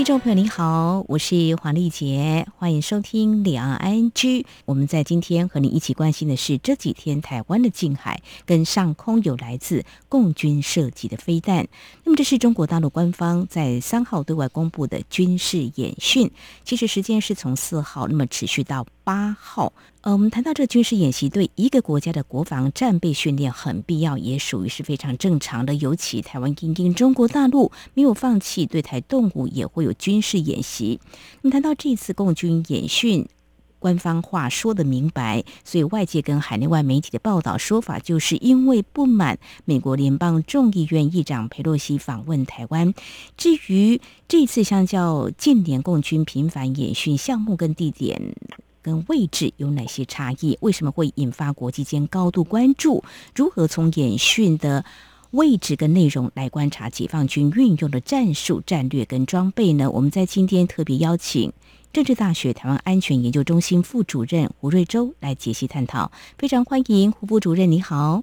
听众朋友，您好，我是黄丽杰，欢迎收听两岸安军。我们在今天和你一起关心的是这几天台湾的近海跟上空有来自共军设计的飞弹。那么，这是中国大陆官方在三号对外公布的军事演训，其实时间是从四号那么持续到八号。呃，我们谈到这军事演习，对一个国家的国防战备训练很必要，也属于是非常正常的。尤其台湾因应中国大陆没有放弃对台动武，也会有军事演习。那么谈到这次共军演训，官方话说得明白，所以外界跟海内外媒体的报道说法，就是因为不满美国联邦众议院议长佩洛西访问台湾。至于这次相较近年共军频繁演训项目跟地点。跟位置有哪些差异？为什么会引发国际间高度关注？如何从演训的位置跟内容来观察解放军运用的战术、战略跟装备呢？我们在今天特别邀请政治大学台湾安全研究中心副主任胡瑞洲来解析探讨。非常欢迎胡副主任，你好。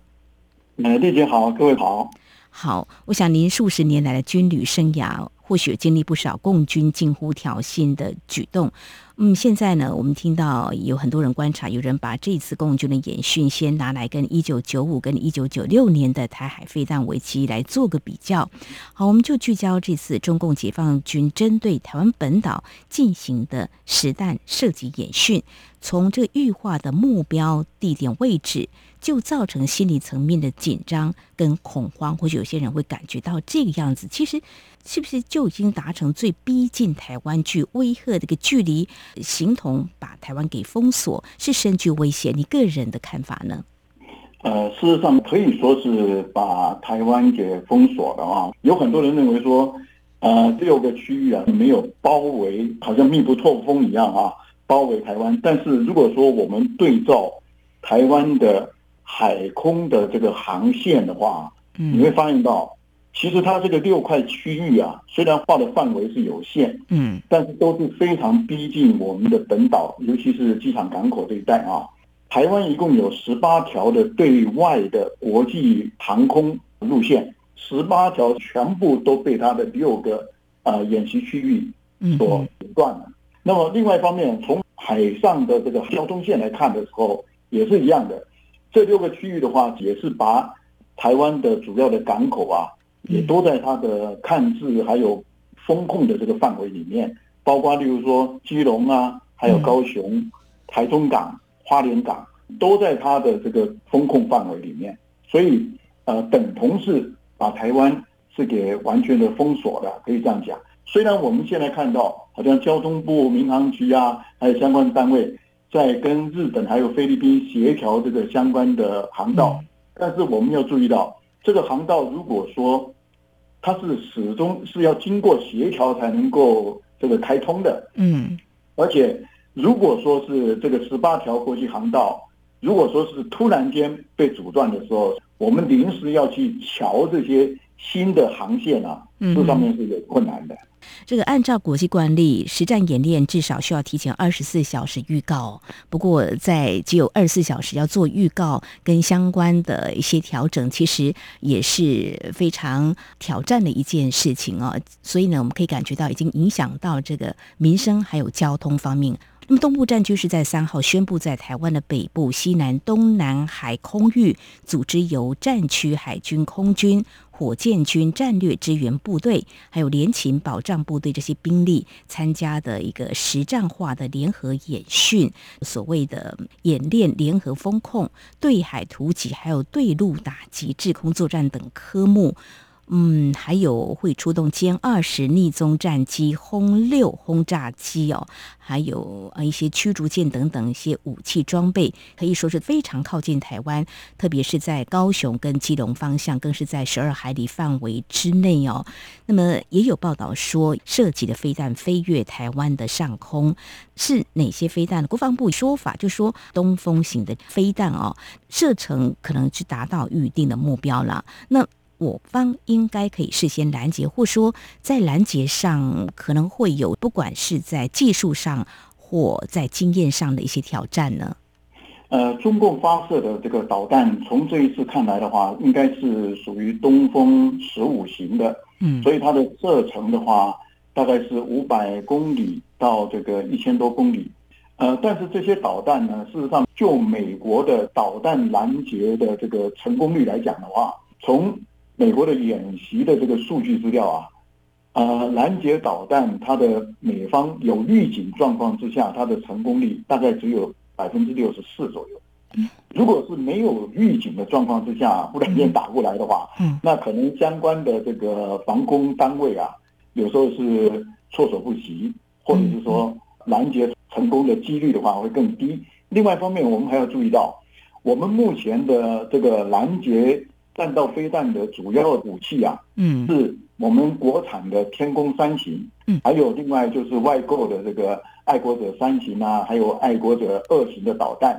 呃，丽姐好，各位好。好，我想您数十年来的军旅生涯，或许经历不少共军近乎挑衅的举动。嗯，现在呢，我们听到有很多人观察，有人把这次共军的演训先拿来跟一九九五跟一九九六年的台海飞弹危机来做个比较。好，我们就聚焦这次中共解放军针对台湾本岛进行的实弹射击演训，从这个预划的目标地点位置，就造成心理层面的紧张跟恐慌，或许有些人会感觉到这个样子，其实。是不是就已经达成最逼近台湾去威吓的一个距离，形同把台湾给封锁，是深具威胁？你个人的看法呢？呃，事实上可以说是把台湾给封锁了啊。有很多人认为说，呃，六个区域啊没有包围，好像密不透风一样啊，包围台湾。但是如果说我们对照台湾的海空的这个航线的话，嗯，你会发现到。其实它这个六块区域啊，虽然画的范围是有限，嗯，但是都是非常逼近我们的本岛，尤其是机场港口这一带啊。台湾一共有十八条的对外的国际航空路线，十八条全部都被它的六个啊演习区域所阻断了。那么另外一方面，从海上的这个交通线来看的时候，也是一样的。这六个区域的话，也是把台湾的主要的港口啊。也都在它的看制还有风控的这个范围里面，包括例如说基隆啊，还有高雄、台中港、花莲港，都在它的这个风控范围里面。所以，呃，等同是把台湾是给完全的封锁的，可以这样讲。虽然我们现在看到，好像交通部民航局啊，还有相关单位在跟日本还有菲律宾协调这个相关的航道，但是我们要注意到，这个航道如果说它是始终是要经过协调才能够这个开通的，嗯，而且如果说是这个十八条国际航道，如果说是突然间被阻断的时候，我们临时要去桥这些新的航线啊，这上面是有困难的。这个按照国际惯例，实战演练至少需要提前二十四小时预告。不过，在只有二十四小时要做预告跟相关的一些调整，其实也是非常挑战的一件事情哦。所以呢，我们可以感觉到已经影响到这个民生还有交通方面。那么，东部战区是在三号宣布，在台湾的北部、西南、东南海空域组织由战区海军、空军、火箭军战略支援部队，还有联勤保障部队这些兵力参加的一个实战化的联合演训，所谓的演练联合风控、对海突击，还有对陆打击、制空作战等科目。嗯，还有会出动歼二十逆踪战机、轰六轰炸机哦，还有啊一些驱逐舰等等一些武器装备，可以说是非常靠近台湾，特别是在高雄跟基隆方向，更是在十二海里范围之内哦。那么也有报道说，射击的飞弹飞越台湾的上空，是哪些飞弹？国防部说法就说东风型的飞弹哦，射程可能是达到预定的目标了。那我方应该可以事先拦截，或说在拦截上可能会有，不管是在技术上或在经验上的一些挑战呢？呃，中共发射的这个导弹，从这一次看来的话，应该是属于东风十五型的，嗯，所以它的射程的话，大概是五百公里到这个一千多公里。呃，但是这些导弹呢，事实上就美国的导弹拦截的这个成功率来讲的话，从美国的演习的这个数据资料啊，呃，拦截导弹它的美方有预警状况之下，它的成功率大概只有。百分之六十四左右。如果是没有预警的状况之下，忽然间打过来的话，那可能相关的这个防空单位啊，有时候是措手不及，或者是说拦截成功的几率的话会更低。另外一方面，我们还要注意到，我们目前的这个拦截弹道飞弹的主要武器啊，嗯，是我们国产的天弓三型，嗯，还有另外就是外购的这个。爱国者三型啊，还有爱国者二型的导弹，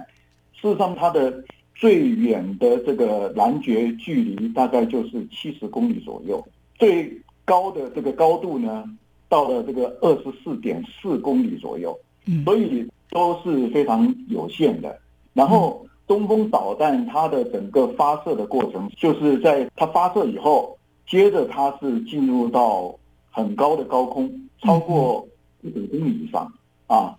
事实上它的最远的这个拦截距离大概就是七十公里左右，最高的这个高度呢，到了这个二十四点四公里左右，所以都是非常有限的。然后东风导弹它的整个发射的过程，就是在它发射以后，接着它是进入到很高的高空，超过一百公里以上。啊，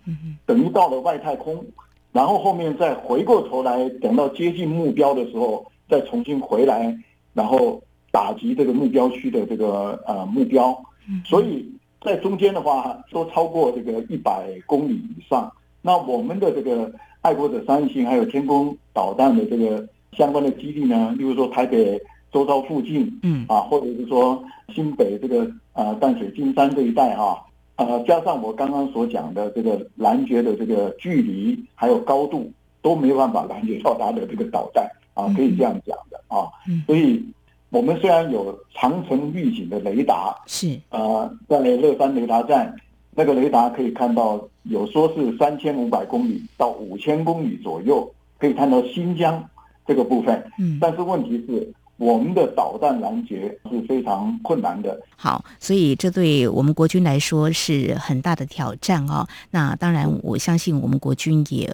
等于到了外太空，然后后面再回过头来，等到接近目标的时候，再重新回来，然后打击这个目标区的这个呃目标。所以在中间的话，都超过这个一百公里以上。那我们的这个爱国者三型还有天宫导弹的这个相关的基地呢，例如说台北周遭附近，嗯啊，或者是说新北这个呃淡水金山这一带哈、啊。呃，加上我刚刚所讲的这个拦截的这个距离还有高度，都没有办法拦截到它的这个导弹啊，可以这样讲的啊。所以，我们虽然有长城预警的雷达，是呃，在乐山雷达站，那个雷达可以看到，有说是三千五百公里到五千公里左右，可以看到新疆这个部分。嗯，但是问题是。我们的导弹拦截是非常困难的。好，所以这对我们国军来说是很大的挑战哦。那当然，我相信我们国军也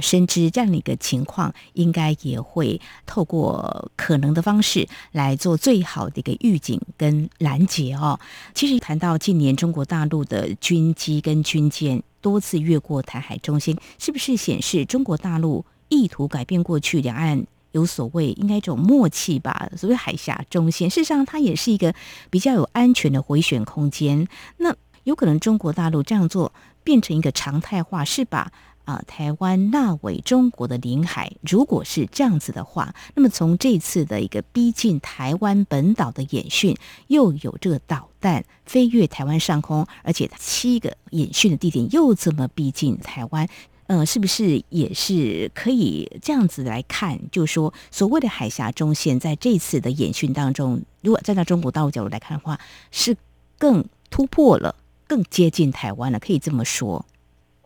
深知这样的一个情况，应该也会透过可能的方式来做最好的一个预警跟拦截哦。其实谈到近年中国大陆的军机跟军舰多次越过台海中心，是不是显示中国大陆意图改变过去两岸？有所谓，应该一种默契吧。所谓海峡中线，事实上它也是一个比较有安全的回旋空间。那有可能中国大陆这样做变成一个常态化，是把啊、台湾纳为中国的领海。如果是这样子的话，那么从这次的一个逼近台湾本岛的演训，又有这个导弹飞越台湾上空，而且七个演训的地点又这么逼近台湾。呃，是不是也是可以这样子来看？就是说，所谓的海峡中线，在这次的演训当中，如果站在中国大陆角度来看的话，是更突破了，更接近台湾了，可以这么说。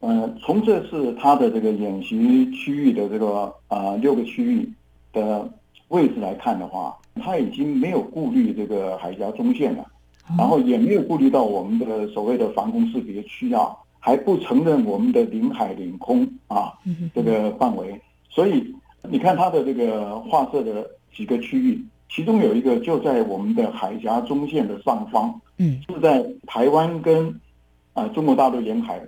呃，从这次他的这个演习区域的这个啊、呃、六个区域的位置来看的话，他已经没有顾虑这个海峡中线了，嗯、然后也没有顾虑到我们的所谓的防空识别区啊。还不承认我们的领海领空啊，这个范围，所以你看它的这个划设的几个区域，其中有一个就在我们的海峡中线的上方，嗯，是在台湾跟啊中国大陆沿海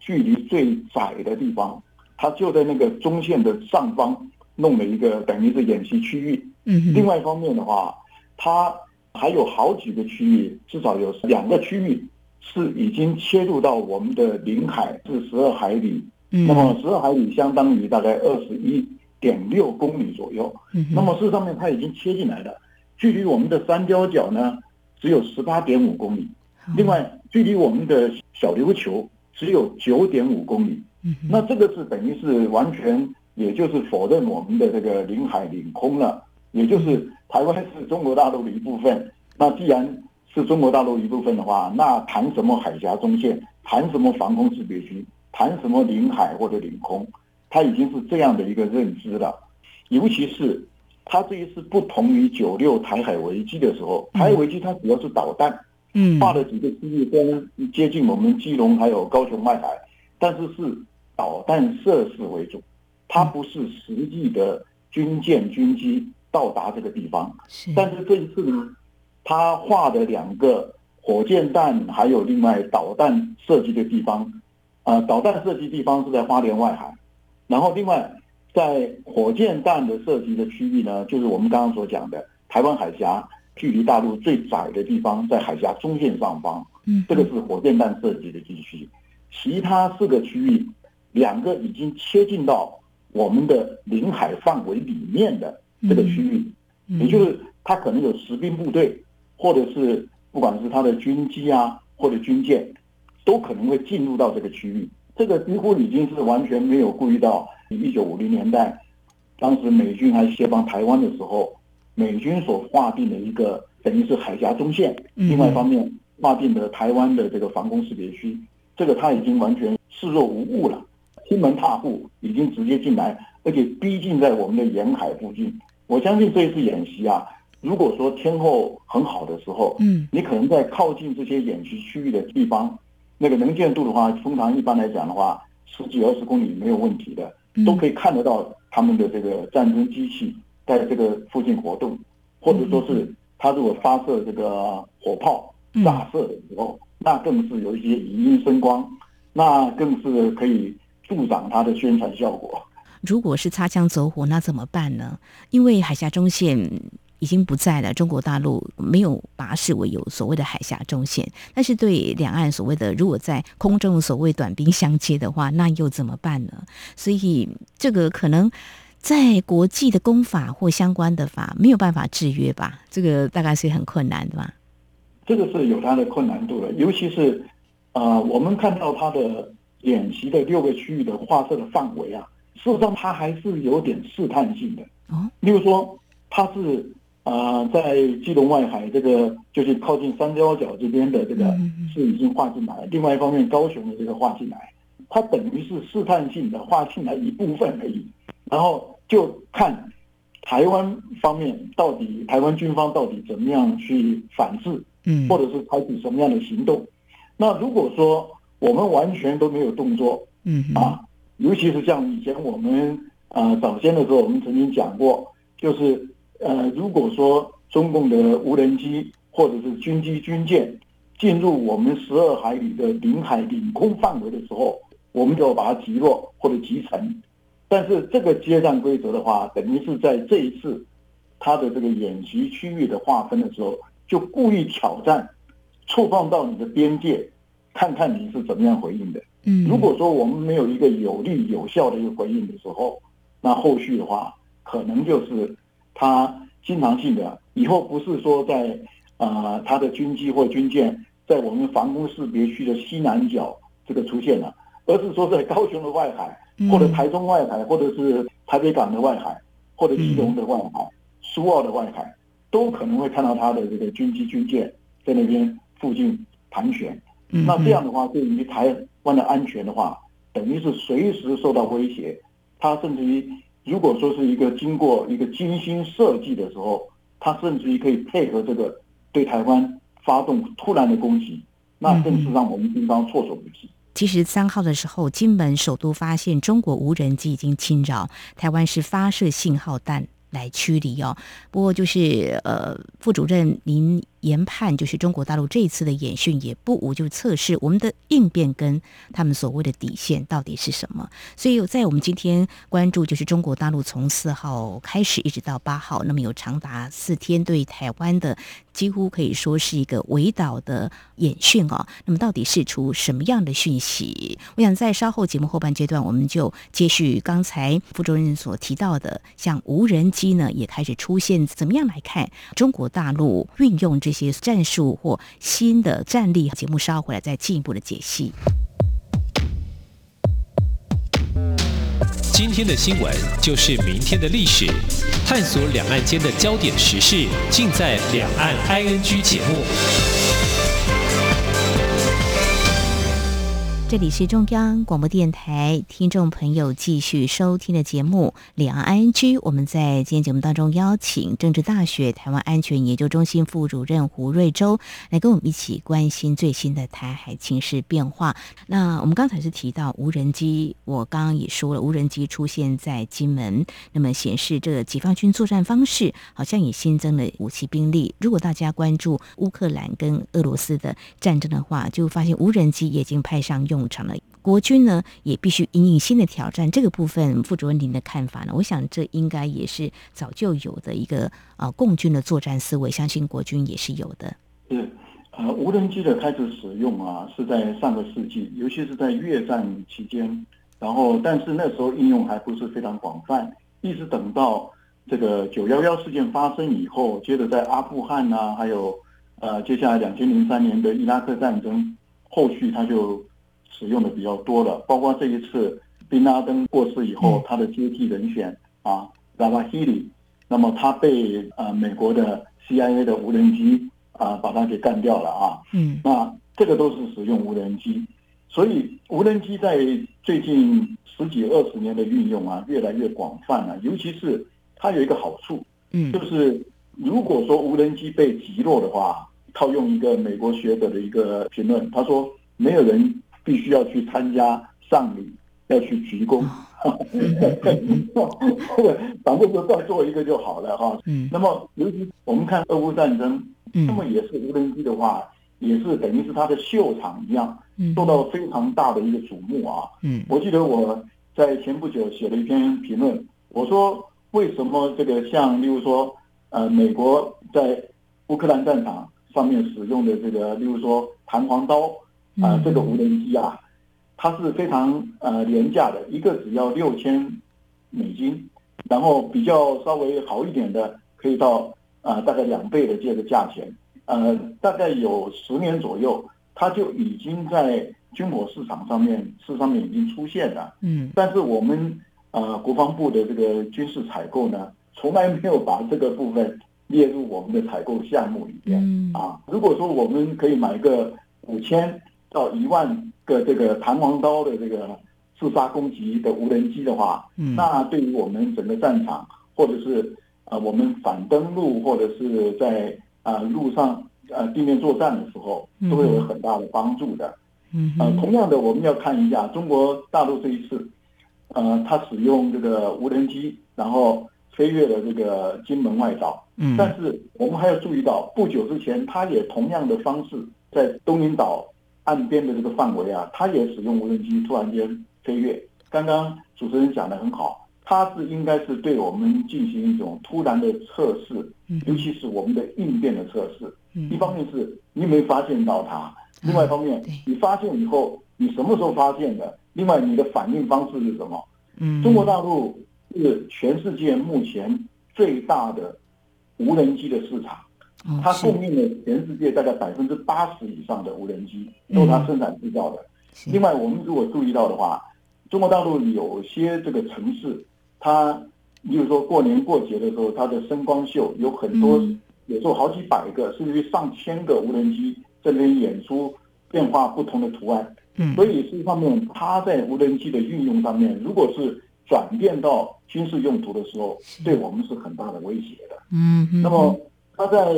距离最窄的地方，它就在那个中线的上方弄了一个等于是演习区域。嗯，另外一方面的话，它还有好几个区域，至少有两个区域。是已经切入到我们的领海是十二海里，嗯，那么十二海里相当于大概二十一点六公里左右，嗯，那么事实上面它已经切进来了，距离我们的三貂角呢只有十八点五公里，另外距离我们的小琉球只有九点五公里，嗯，那这个是等于是完全也就是否认我们的这个领海领空了，也就是台湾是中国大陆的一部分，那既然。是中国大陆一部分的话，那谈什么海峡中线，谈什么防空识别区，谈什么领海或者领空，它已经是这样的一个认知了。尤其是它这一次不同于九六台海危机的时候，台海危机它主要是导弹，嗯，画了几个区域跟接近我们基隆还有高雄外海，但是是导弹设施为主，它不是实际的军舰军机到达这个地方。是，但是这一次呢，它画的两个火箭弹还有另外导弹射击的地方，呃，导弹射击地方是在花莲外海，然后另外。在火箭弹的射击的区域呢，就是我们刚刚所讲的台湾海峡，距离大陆最窄的地方，在海峡中线上方。嗯，这个是火箭弹射击的地区。其他四个区域，两个已经切近到我们的领海范围里面的这个区域，也就是它可能有实兵部队，或者是不管是它的军机啊，或者军舰，都可能会进入到这个区域。这个几乎已经是完全没有顾虑到。一九五零年代，当时美军还协防台湾的时候，美军所划定的一个等于是海峡中线。另外一方面，划定的台湾的这个防空识别区，这个他已经完全视若无物了，亲门踏户，已经直接进来，而且逼近在我们的沿海附近。我相信这一次演习啊，如果说天候很好的时候，嗯，你可能在靠近这些演习区域的地方，那个能见度的话，通常一般来讲的话，十几二十公里没有问题的。都可以看得到他们的这个战争机器在这个附近活动，或者说是他如果发射这个火炮炸射的时候，那更是有一些影音声光，那更是可以助长它的宣传效果。如果是擦枪走火，那怎么办呢？因为海峡中线。已经不在了。中国大陆没有把它视为有所谓的海峡中线，但是对两岸所谓的如果在空中所谓短兵相接的话，那又怎么办呢？所以这个可能在国际的公法或相关的法没有办法制约吧？这个大概是很困难的吧？这个是有它的困难度的，尤其是呃，我们看到它的演习的六个区域的划设的范围啊，事实上它还是有点试探性的。哦，例如说它是。啊、呃，在基隆外海这个就是靠近三貂角这边的这个是已经划进来，另外一方面高雄的这个划进来，它等于是试探性的划进来一部分而已，然后就看台湾方面到底台湾军方到底怎么样去反制，嗯，或者是采取什么样的行动。那如果说我们完全都没有动作，嗯啊，尤其是像以前我们啊、呃、早先的时候，我们曾经讲过，就是。呃，如果说中共的无人机或者是军机、军舰进入我们十二海里的领海领空范围的时候，我们就要把它击落或者击沉。但是这个接战规则的话，等于是在这一次它的这个演习区域的划分的时候，就故意挑战，触碰到你的边界，看看你是怎么样回应的。嗯，如果说我们没有一个有力有效的一个回应的时候，那后续的话可能就是。它经常性的以后不是说在呃它的军机或军舰在我们防空识别区的西南角这个出现了，而是说在高雄的外海，或者台中外海，或者是台北港的外海，或者基隆的外海、苏澳的外海，都可能会看到它的这个军机军舰在那边附近盘旋。那这样的话，对于台湾的安全的话，等于是随时受到威胁。它甚至于。如果说是一个经过一个精心设计的时候，它甚至于可以配合这个对台湾发动突然的攻击，那更是让我们军方措手不及。其实三号的时候，金门首都发现中国无人机已经侵扰台湾，是发射信号弹来驱离哦。不过就是呃，副主任您。研判就是中国大陆这一次的演训也不无就是测试我们的应变跟他们所谓的底线到底是什么。所以在我们今天关注就是中国大陆从四号开始一直到八号，那么有长达四天对台湾的几乎可以说是一个围岛的演训哦。那么到底是出什么样的讯息？我想在稍后节目后半阶段，我们就接续刚才副主任所提到的，像无人机呢也开始出现，怎么样来看中国大陆运用这？这些战术或新的战力，节目稍后回来再进一步的解析。今天的新闻就是明天的历史，探索两岸间的焦点时事，尽在《两岸 ING》节目。这里是中央广播电台听众朋友继续收听的节目《两岸 ING》。我们在今天节目当中邀请政治大学台湾安全研究中心副主任胡瑞洲来跟我们一起关心最新的台海情势变化。那我们刚才是提到无人机，我刚刚也说了，无人机出现在金门，那么显示这个解放军作战方式好像也新增了武器兵力。如果大家关注乌克兰跟俄罗斯的战争的话，就发现无人机已经派上用。成了国军呢，也必须因应新的挑战。这个部分，副主任您的看法呢？我想这应该也是早就有的一个啊，共军的作战思维，相信国军也是有的。是呃，无人机的开始使用啊，是在上个世纪，尤其是在越战期间。然后，但是那时候应用还不是非常广泛，一直等到这个九幺幺事件发生以后，接着在阿富汗呐、啊，还有呃，接下来两千零三年的伊拉克战争，后续他就。使用的比较多的，包括这一次宾拉登过世以后，他的接替人选啊，拉瓦希里，那么他被呃美国的 CIA 的无人机啊把他给干掉了啊，嗯，那这个都是使用无人机，所以无人机在最近十几二十年的运用啊，越来越广泛了，尤其是它有一个好处，嗯，就是如果说无人机被击落的话，套用一个美国学者的一个评论，他说没有人。必须要去参加丧礼，要去鞠躬，反正就再做一个就好了哈。嗯，那么尤其我们看俄乌战争，那么也是无人机的话，也是等于是它的秀场一样，受到非常大的一个瞩目啊。嗯，我记得我在前不久写了一篇评论，我说为什么这个像例如说呃美国在乌克兰战场上面使用的这个例如说弹簧刀。啊、呃，这个无人机啊，它是非常呃廉价的，一个只要六千美金，然后比较稍微好一点的，可以到啊、呃、大概两倍的这个价钱，呃，大概有十年左右，它就已经在军火市场上面，市场上面已经出现了。嗯，但是我们呃国防部的这个军事采购呢，从来没有把这个部分列入我们的采购项目里边。嗯啊，如果说我们可以买个五千。到一万个这个弹簧刀的这个自杀攻击的无人机的话，嗯，那对于我们整个战场，或者是呃我们反登陆，或者是在啊路上呃地面作战的时候，都会有很大的帮助的。嗯，呃，同样的，我们要看一下中国大陆这一次，呃，它使用这个无人机，然后飞越了这个金门外岛。嗯，但是我们还要注意到，不久之前，它也同样的方式在东引岛。岸边的这个范围啊，它也使用无人机突然间飞跃。刚刚主持人讲的很好，它是应该是对我们进行一种突然的测试，尤其是我们的应变的测试。一方面是你没发现到它，另外一方面你发现以后，你什么时候发现的？另外你的反应方式是什么？嗯，中国大陆是全世界目前最大的无人机的市场。它供应了全世界大概百分之八十以上的无人机，都是它生产制造的。另外，我们如果注意到的话，中国大陆有些这个城市，它，比如说过年过节的时候，它的声光秀有很多，有时候好几百个，甚至于上千个无人机在那边演出变化不同的图案。所以事实上面，它在无人机的运用上面，如果是转变到军事用途的时候，对我们是很大的威胁的。嗯，那么。他在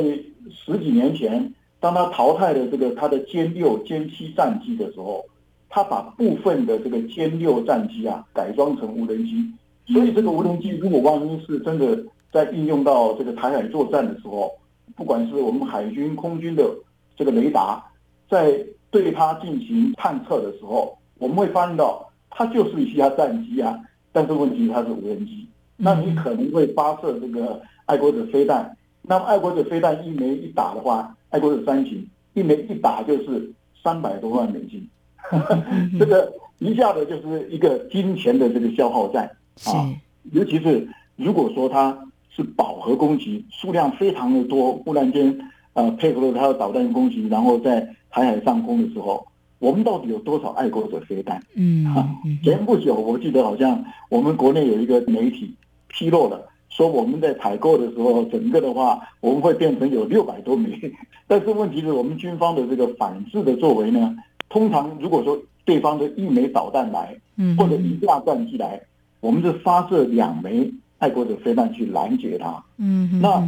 十几年前，当他淘汰了这个他的歼六、歼七战机的时候，他把部分的这个歼六战机啊改装成无人机。所以这个无人机如果万一是真的在运用到这个台海作战的时候，不管是我们海军、空军的这个雷达在对它进行探测的时候，我们会发现到它就是一架战机啊，但是问题它是无人机，那你可能会发射这个爱国者飞弹。那么爱国者飞弹一枚一打的话，爱国者三型一枚一打就是三百多万美金，这个一下子就是一个金钱的这个消耗战啊。尤其是如果说它是饱和攻击，数量非常的多，忽然间呃配合了它的导弹攻击，然后在台海上空的时候，我们到底有多少爱国者飞弹？嗯，前不久我记得好像我们国内有一个媒体披露了。说我们在采购的时候，整个的话我们会变成有六百多枚，但是问题是我们军方的这个反制的作为呢，通常如果说对方的一枚导弹来，嗯，或者一架战机来，我们是发射两枚爱国者飞弹去拦截它。嗯，那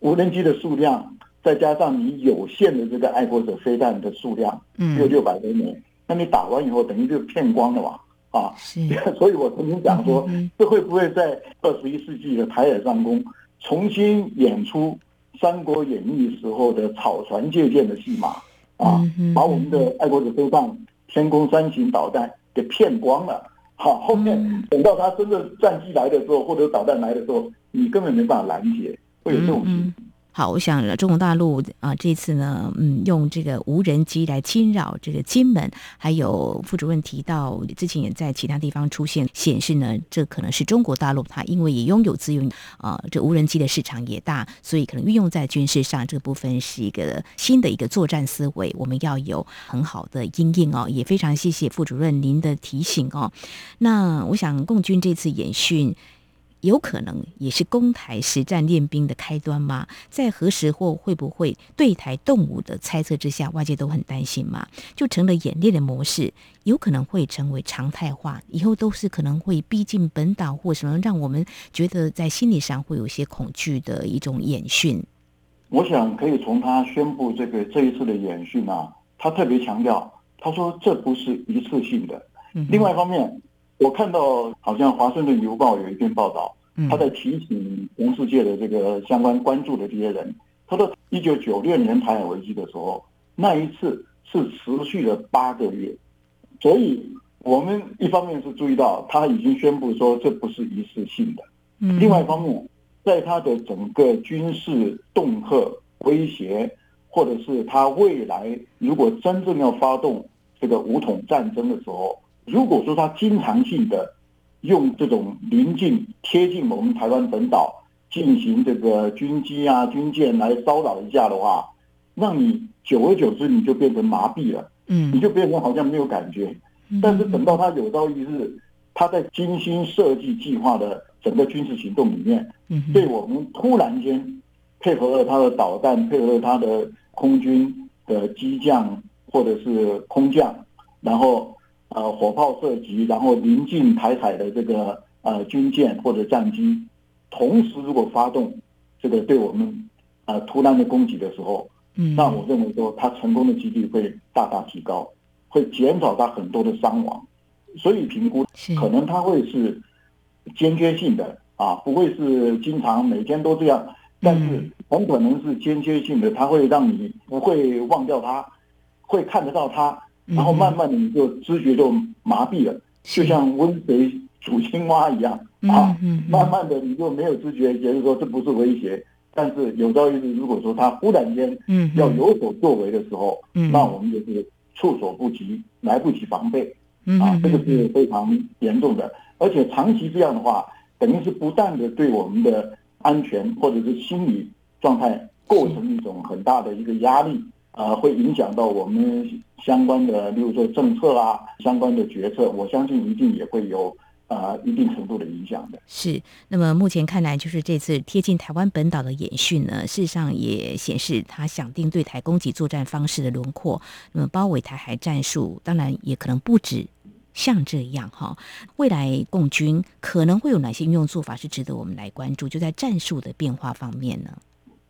无人机的数量，再加上你有限的这个爱国者飞弹的数量，只有六百多枚，那你打完以后等于就骗光了嘛？啊，是，所以我曾经讲说，这会不会在二十一世纪的台海上空重新演出《三国演义》时候的草船借箭的戏码啊？把我们的爱国者飞弹。天宫三型导弹给骗光了，好，后面等到他真的战机来的时候，或者导弹来的时候，你根本没办法拦截，会有这种情况。好，我想中国大陆啊，这次呢，嗯，用这个无人机来侵扰这个金门，还有副主任提到，之前也在其他地方出现，显示呢，这可能是中国大陆它因为也拥有资源啊，这无人机的市场也大，所以可能运用在军事上这个部分是一个新的一个作战思维，我们要有很好的因应哦，也非常谢谢副主任您的提醒哦。那我想共军这次演训。有可能也是攻台实战练兵的开端吗？在何时或会不会对台动武的猜测之下，外界都很担心嘛，就成了演练的模式，有可能会成为常态化，以后都是可能会逼近本岛或什么，让我们觉得在心理上会有些恐惧的一种演训。我想可以从他宣布这个这一次的演训啊，他特别强调，他说这不是一次性的。嗯、另外一方面。我看到好像《华盛顿邮报》有一篇报道，他在提醒红世界的这个相关关注的这些人，他说，一九九六年台海危机的时候，那一次是持续了八个月，所以我们一方面是注意到他已经宣布说这不是一次性的，另外一方面，在他的整个军事恫吓威胁，或者是他未来如果真正要发动这个武统战争的时候。如果说他经常性的用这种临近贴近我们台湾本岛进行这个军机啊军舰来骚扰一下的话，让你久而久之你就变成麻痹了，嗯，你就变成好像没有感觉。但是等到他有朝一日，他在精心设计计划的整个军事行动里面，嗯，对我们突然间配合了他的导弹，配合了他的空军的机降或者是空降，然后。呃，火炮射击，然后临近台海的这个呃军舰或者战机，同时如果发动这个对我们呃突然的攻击的时候，嗯，那我认为说它成功的几率会大大提高，会减少它很多的伤亡，所以评估可能它会是间歇性的啊，不会是经常每天都这样，但是很可能是间歇性的，它会让你不会忘掉它，会看得到它。然后慢慢的你就知觉就麻痹了，就像温水煮青蛙一样啊，慢慢的你就没有知觉，也就是说这不是威胁。但是有朝一日如果说他忽然间要有所作为的时候，那我们就是措手不及，来不及防备啊，这个是非常严重的。而且长期这样的话，等于是不断的对我们的安全或者是心理状态构成一种很大的一个压力。啊，会影响到我们相关的，例如说政策啊，相关的决策，我相信一定也会有啊一定程度的影响的。是，那么目前看来，就是这次贴近台湾本岛的演训呢，事实上也显示他想定对台攻击作战方式的轮廓。那么包围台海战术，当然也可能不止像这样哈。未来共军可能会有哪些运用做法是值得我们来关注？就在战术的变化方面呢？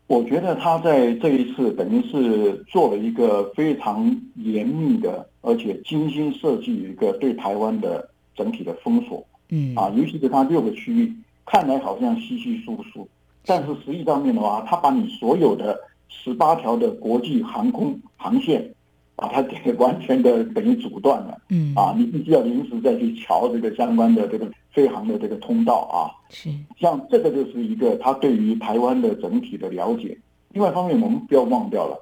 我觉得他在这一次等于是做了一个非常严密的，而且精心设计一个对台湾的整体的封锁。嗯啊，尤其是他六个区域，看来好像稀稀疏疏，但是实际上面的话，他把你所有的十八条的国际航空航线。把它给完全的等于阻断了，嗯啊，你必须要临时再去瞧这个相关的这个飞航的这个通道啊，是像这个就是一个他对于台湾的整体的了解。另外一方面，我们不要忘掉了，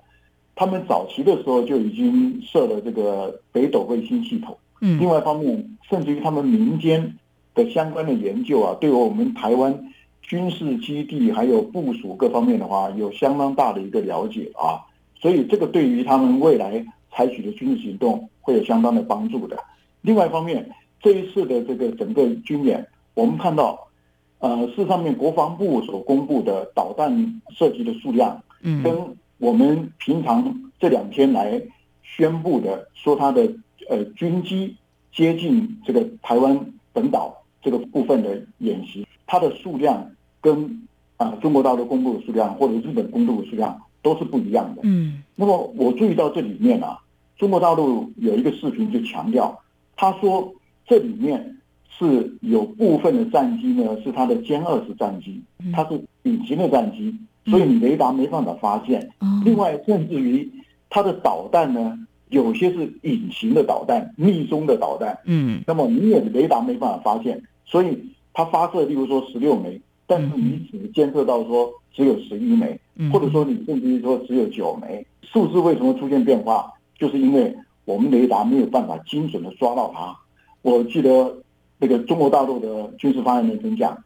他们早期的时候就已经设了这个北斗卫星系统，嗯，另外一方面，甚至于他们民间的相关的研究啊，对我们台湾军事基地还有部署各方面的话，有相当大的一个了解啊，所以这个对于他们未来。采取的军事行动会有相当的帮助的。另外一方面，这一次的这个整个军演，我们看到，呃，事实上面国防部所公布的导弹射击的数量，嗯，跟我们平常这两天来宣布的说它的呃军机接近这个台湾本岛这个部分的演习，它的数量跟啊、呃、中国大陆公布的数量或者日本公布的数量都是不一样的。嗯，那么我注意到这里面啊，中国大陆有一个视频就强调，他说这里面是有部分的战机呢是它的歼二十战机，它是隐形的战机，所以你雷达没办法发现。另外，甚至于它的导弹呢，有些是隐形的导弹、匿踪的导弹。嗯，那么你也雷达没办法发现，所以它发射，例如说十六枚，但是你只监测到说只有十一枚，或者说你甚至于说只有九枚。数字为什么出现变化？就是因为我们雷达没有办法精准的抓到它。我记得那个中国大陆的军事发言人曾讲，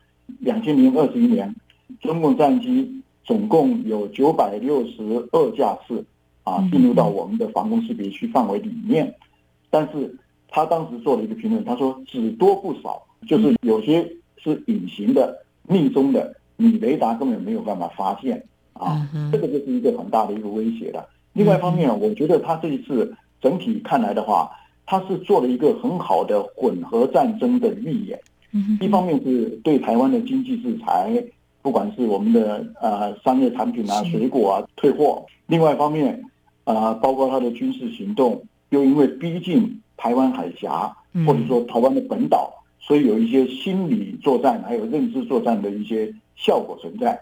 两千零二十一年，中共战机总共有九百六十二架次。啊，进入到我们的防空识别区范围里面，但是他当时做了一个评论，他说只多不少，就是有些是隐形的、匿踪的，你雷达根本没有办法发现啊，这个就是一个很大的一个威胁了。另外一方面，我觉得他这一次整体看来的话，他是做了一个很好的混合战争的预演，一方面是对台湾的经济制裁，不管是我们的呃商业产品啊、水果啊退货，另外一方面。啊，包括他的军事行动，又因为逼近台湾海峡，或者说台湾的本岛，所以有一些心理作战，还有认知作战的一些效果存在。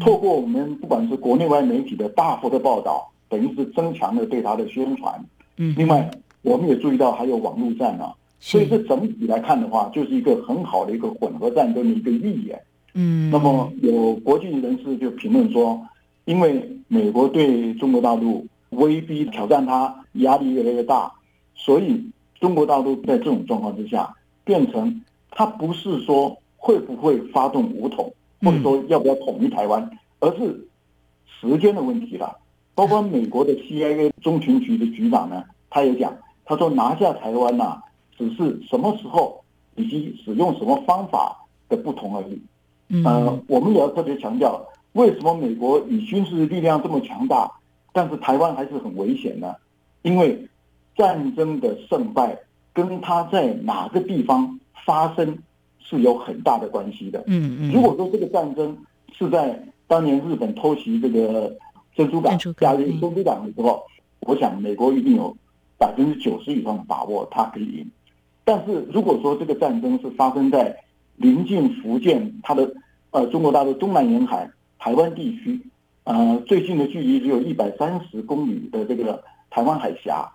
透过我们不管是国内外媒体的大幅的报道，等于是增强了对他的宣传。另外，我们也注意到还有网络战啊，所以这整体来看的话，就是一个很好的一个混合战争的一个预演。嗯，那么有国际人士就评论说，因为美国对中国大陆。威逼挑战他，压力越来越大，所以中国大陆在这种状况之下，变成他不是说会不会发动武统，或者说要不要统一台湾，而是时间的问题了。包括美国的 CIA 中情局的局长呢，他也讲，他说拿下台湾呐、啊，只是什么时候以及使用什么方法的不同而已。呃，我们也要特别强调，为什么美国以军事力量这么强大？但是台湾还是很危险呢，因为战争的胜败跟他在哪个地方发生是有很大的关系的。嗯嗯。如果说这个战争是在当年日本偷袭这个珍珠港、加入珍珠港的时候，我想美国一定有百分之九十以上的把握它可以赢。但是如果说这个战争是发生在临近福建，它的呃中国大陆东南沿海台湾地区。呃，最近的距离只有一百三十公里的这个台湾海峡，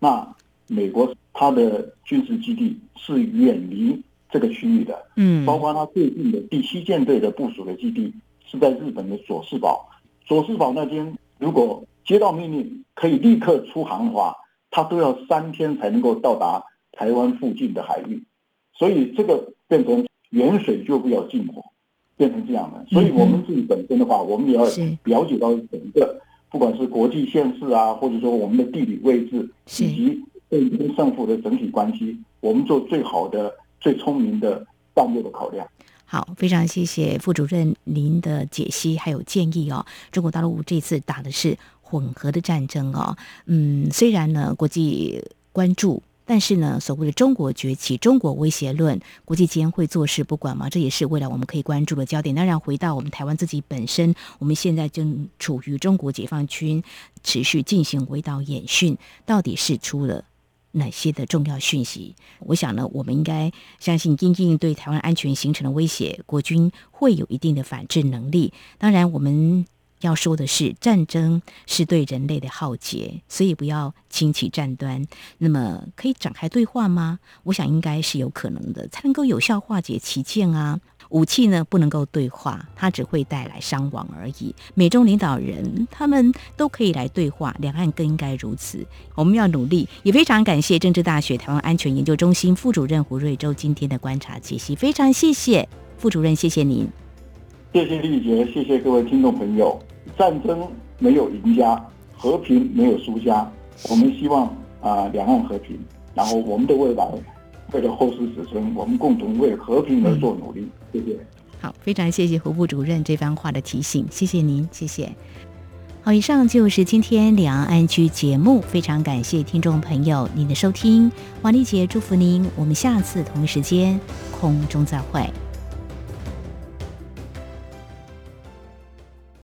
那美国它的军事基地是远离这个区域的，嗯，包括它最近的第七舰队的部署的基地是在日本的佐世保，佐世保那边如果接到命令可以立刻出航的话，他都要三天才能够到达台湾附近的海域，所以这个变成远水救不了近火。变成这样的，所以我们自己本身的话，我们也要了解到整个，不管是国际现实啊，或者说我们的地理位置，以及对跟胜负的整体关系，我们做最好的、最聪明的战略的考量。好，非常谢谢副主任您的解析还有建议哦。中国大陆这次打的是混合的战争哦，嗯，虽然呢国际关注。但是呢，所谓的中国崛起、中国威胁论，国际间会坐视不管吗？这也是未来我们可以关注的焦点。当然，回到我们台湾自己本身，我们现在正处于中国解放军持续进行围岛演训，到底是出了哪些的重要讯息？我想呢，我们应该相信，因应对台湾安全形成的威胁，国军会有一定的反制能力。当然，我们。要说的是，战争是对人类的浩劫，所以不要轻启战端。那么，可以展开对话吗？我想应该是有可能的，才能够有效化解歧见啊。武器呢，不能够对话，它只会带来伤亡而已。美中领导人他们都可以来对话，两岸更应该如此。我们要努力，也非常感谢政治大学台湾安全研究中心副主任胡瑞洲今天的观察解析，非常谢谢副主任，谢谢您。谢谢丽姐，谢谢各位听众朋友。战争没有赢家，和平没有输家。我们希望啊，两岸和平。然后我们的未来，为了后世子孙，我们共同为和平而做努力。谢谢。好，非常谢谢胡副主任这番话的提醒，谢谢您，谢谢。好，以上就是今天两岸安居节目，非常感谢听众朋友您的收听，王丽姐祝福您，我们下次同一时间空中再会。